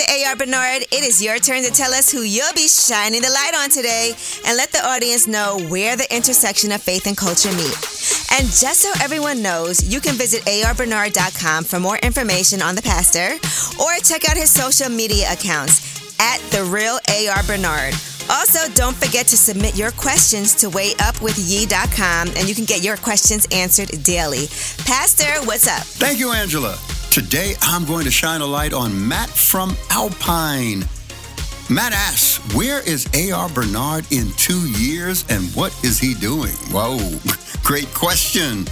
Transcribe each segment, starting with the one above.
Pastor A.R. Bernard, it is your turn to tell us who you'll be shining the light on today and let the audience know where the intersection of faith and culture meet. And just so everyone knows, you can visit arbernard.com for more information on the pastor or check out his social media accounts at The Real A.R. Bernard. Also, don't forget to submit your questions to wayupwithyee.com and you can get your questions answered daily. Pastor, what's up? Thank you, Angela. Today, I'm going to shine a light on Matt from Alpine. Matt asks, Where is A.R. Bernard in two years and what is he doing? Whoa, great question.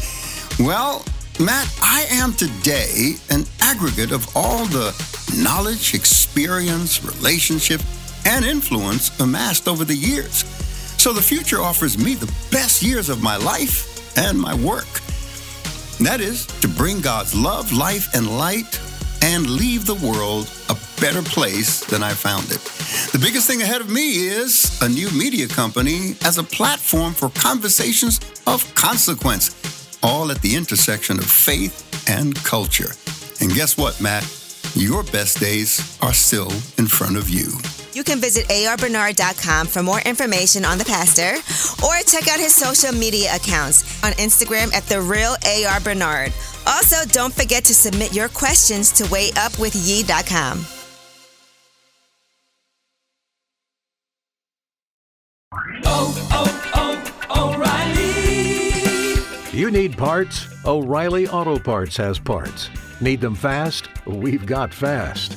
Well, Matt, I am today an aggregate of all the knowledge, experience, relationship, and influence amassed over the years. So the future offers me the best years of my life and my work. That is to bring God's love, life, and light and leave the world a better place than I found it. The biggest thing ahead of me is a new media company as a platform for conversations of consequence, all at the intersection of faith and culture. And guess what, Matt? Your best days are still in front of you. You can visit arbernard.com for more information on the pastor or check out his social media accounts on Instagram at The Real AR Bernard. Also, don't forget to submit your questions to wayupwithyee.com. Oh, oh, oh, O'Reilly! You need parts? O'Reilly Auto Parts has parts. Need them fast? We've got fast.